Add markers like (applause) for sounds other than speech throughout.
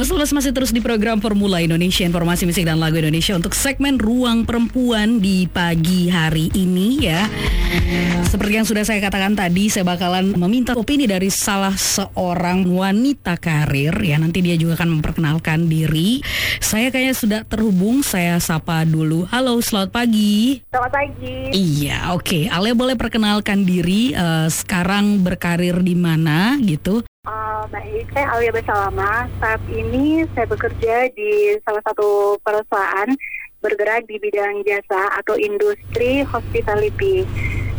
Sobat masih terus di program Formula Indonesia Informasi musik dan lagu Indonesia Untuk segmen Ruang Perempuan di pagi hari ini ya. Seperti yang sudah saya katakan tadi Saya bakalan meminta opini dari salah seorang wanita karir. Ya nanti dia juga akan memperkenalkan diri. Saya kayaknya sudah terhubung Saya sapa dulu. Halo selamat pagi. Selamat pagi. Iya oke. Okay. Alia boleh perkenalkan diri uh, Sekarang berkarir di mana gitu baik, saya Alia Besalama. Saat ini saya bekerja di salah satu perusahaan bergerak di bidang jasa atau industri hospitality.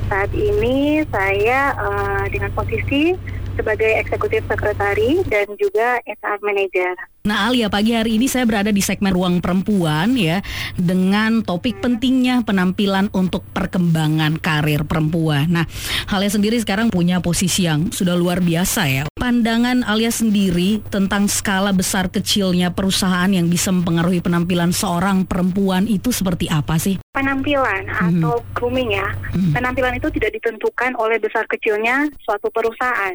Saat ini saya uh, dengan posisi sebagai eksekutif sekretari dan juga HR manager. Nah Alia, pagi hari ini saya berada di segmen Ruang Perempuan ya dengan topik pentingnya penampilan untuk perkembangan karir perempuan. Nah, Alia sendiri sekarang punya posisi yang sudah luar biasa ya. Pandangan Alia sendiri tentang skala besar kecilnya perusahaan yang bisa mempengaruhi penampilan seorang perempuan itu seperti apa sih? Penampilan hmm. atau grooming ya. Hmm. Penampilan itu tidak ditentukan oleh besar kecilnya suatu perusahaan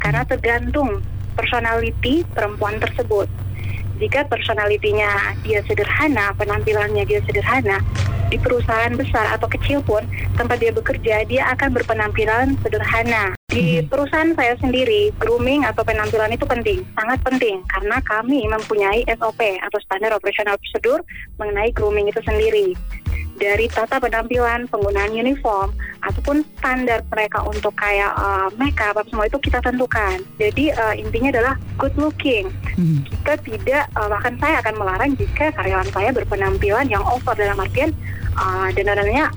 karena tergantung personality perempuan tersebut. Jika personalitinya dia sederhana, penampilannya dia sederhana, di perusahaan besar atau kecil pun tempat dia bekerja dia akan berpenampilan sederhana. Di mhm. perusahaan saya sendiri, grooming atau penampilan itu penting, sangat penting karena kami mempunyai SOP atau standar operasional prosedur mengenai grooming itu sendiri dari tata penampilan, penggunaan uniform, ataupun standar mereka untuk kayak uh, makeup, apa semua itu kita tentukan. Jadi uh, intinya adalah good looking. Hmm. Kita tidak, uh, bahkan saya akan melarang jika karyawan saya berpenampilan yang over dalam artian uh, dandanannya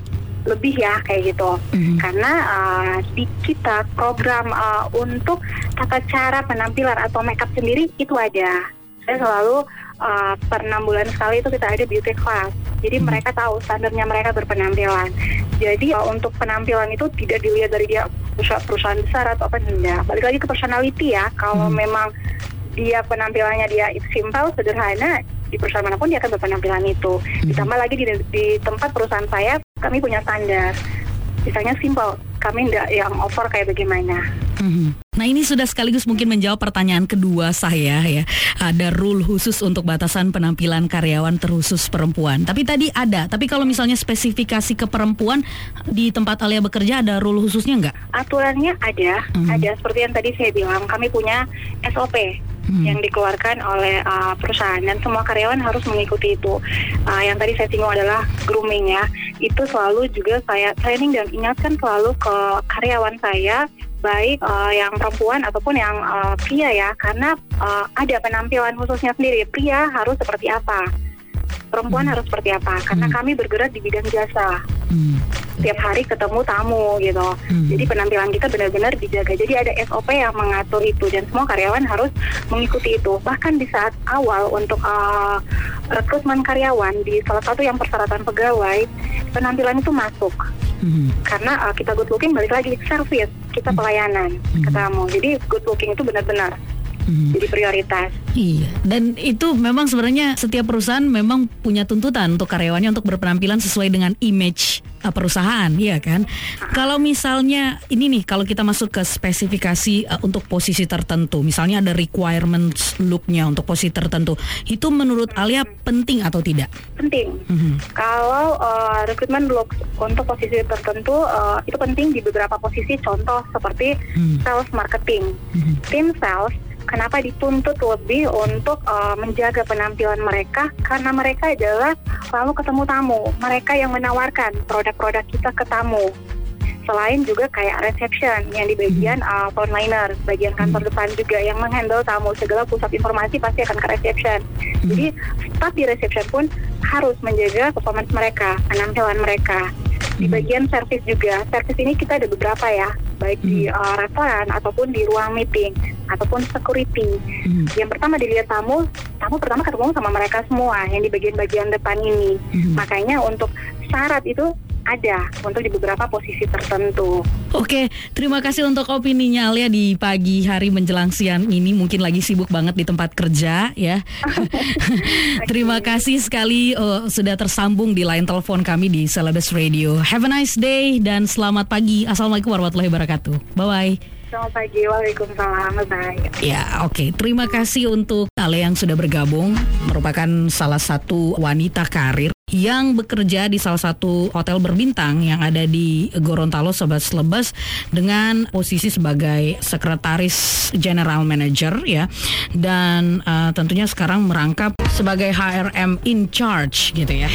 lebih ya kayak gitu mm-hmm. karena uh, di kita program uh, untuk tata cara penampilan atau makeup sendiri itu ada saya selalu uh, per enam bulan sekali itu kita ada beauty class. Jadi hmm. mereka tahu standarnya mereka berpenampilan. Jadi uh, untuk penampilan itu tidak dilihat dari dia perusahaan, perusahaan besar atau apa tidak. Balik lagi ke personality ya. Kalau hmm. memang dia penampilannya dia simple, sederhana, di perusahaan mana pun dia akan berpenampilan itu. Hmm. Ditambah lagi di, di tempat perusahaan saya, kami punya standar. Misalnya simple, kami tidak yang over kayak bagaimana. Hmm. Nah ini sudah sekaligus mungkin menjawab pertanyaan kedua saya ya. Ada rule khusus untuk batasan penampilan karyawan terkhusus perempuan. Tapi tadi ada, tapi kalau misalnya spesifikasi ke perempuan di tempat Alia bekerja ada rule khususnya nggak? Aturannya ada, hmm. ada seperti yang tadi saya bilang. Kami punya SOP hmm. yang dikeluarkan oleh uh, perusahaan dan semua karyawan harus mengikuti itu. Uh, yang tadi saya singgung adalah grooming ya. Itu selalu juga saya training dan ingatkan selalu ke karyawan saya baik uh, yang perempuan ataupun yang uh, pria ya karena uh, ada penampilan khususnya sendiri pria harus seperti apa perempuan hmm. harus seperti apa karena hmm. kami bergerak di bidang jasa hmm. Tiap hari ketemu tamu gitu hmm. jadi penampilan kita benar-benar dijaga jadi ada SOP yang mengatur itu dan semua karyawan harus mengikuti itu bahkan di saat awal untuk uh, rekrutmen karyawan di salah satu yang persyaratan pegawai penampilan itu masuk hmm. karena uh, kita good looking balik lagi service kita hmm. pelayanan hmm. ke tamu jadi good looking itu benar-benar hmm. jadi prioritas. Iya, dan itu memang sebenarnya setiap perusahaan memang punya tuntutan untuk karyawannya untuk berpenampilan sesuai dengan image uh, perusahaan, iya kan? Kalau misalnya ini nih, kalau kita masuk ke spesifikasi uh, untuk posisi tertentu, misalnya ada requirements looknya untuk posisi tertentu, itu menurut Alia penting atau tidak? Penting. Hmm. Kalau uh, rekrutmen look untuk posisi tertentu uh, itu penting di beberapa posisi, contoh seperti hmm. sales marketing, hmm. tim sales kenapa dituntut lebih untuk uh, menjaga penampilan mereka? Karena mereka adalah selalu ketemu tamu. Mereka yang menawarkan produk-produk kita ke tamu. Selain juga kayak reception yang di bagian uh, frontliner, bagian kantor depan juga yang menghandle tamu. Segala pusat informasi pasti akan ke reception. Jadi staff di reception pun harus menjaga performance mereka, penampilan mereka. Di bagian service juga, service ini kita ada beberapa ya, baik di uh, restoran ataupun di ruang meeting ataupun security. Hmm. Yang pertama dilihat tamu, tamu pertama ketemu sama mereka semua yang di bagian-bagian depan ini. Hmm. Makanya untuk syarat itu ada untuk di beberapa posisi tertentu. Oke, terima kasih untuk opininya Alia di pagi hari menjelang siang ini mungkin lagi sibuk banget di tempat kerja ya. (laughs) (laughs) terima kasih sekali uh, sudah tersambung di line telepon kami di Celebes Radio. Have a nice day dan selamat pagi. Assalamualaikum warahmatullahi wabarakatuh. Bye bye. Selamat pagi, Waalaikumsalam, bye. Ya, oke. Okay. Terima kasih untuk Ale yang sudah bergabung, merupakan salah satu wanita karir yang bekerja di salah satu hotel berbintang yang ada di Gorontalo Sobat Lebes dengan posisi sebagai sekretaris general manager ya dan uh, tentunya sekarang merangkap sebagai HRM in charge gitu ya.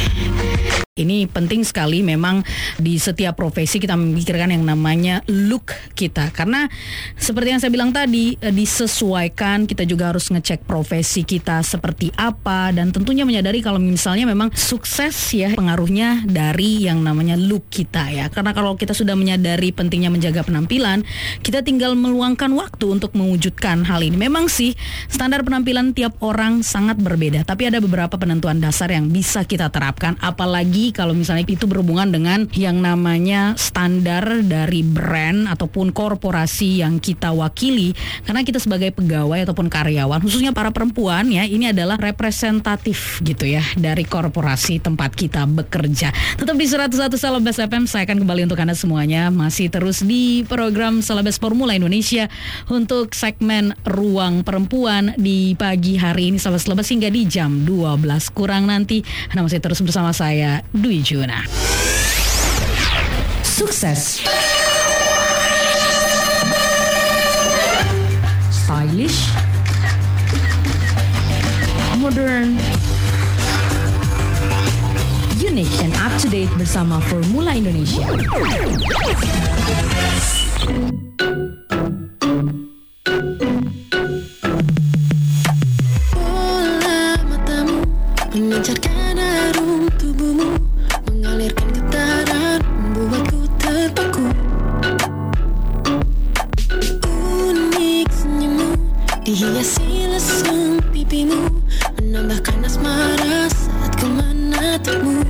Ini penting sekali memang di setiap profesi kita memikirkan yang namanya look kita. Karena seperti yang saya bilang tadi eh, disesuaikan kita juga harus ngecek profesi kita seperti apa dan tentunya menyadari kalau misalnya memang sukses ya pengaruhnya dari yang namanya look kita ya. Karena kalau kita sudah menyadari pentingnya menjaga penampilan kita tinggal meluangkan waktu untuk mewujudkan hal ini. Memang sih standar penampilan tiap orang sangat berbeda tapi ada beberapa penentuan dasar yang bisa kita terapkan apalagi kalau misalnya itu berhubungan dengan yang namanya standar dari brand ataupun korporasi yang kita wakili. Karena kita sebagai pegawai ataupun karyawan khususnya para perempuan ya ini adalah representatif gitu ya dari korporasi tempat kita bekerja. Tetap di 101 Salabas FM saya akan kembali untuk Anda semuanya. Masih terus di program Salabas Formula Indonesia untuk segmen Ruang Perempuan di pagi hari ini. Salabas Salabas hingga di jam 12 kurang nanti. Anda masih terus bersama saya Dwi Juna. Sukses. Stylish. Modern. Unique and up to date bersama Formula Indonesia. Kaya sila sang pipi mo Ano ba ka at kumanatag mo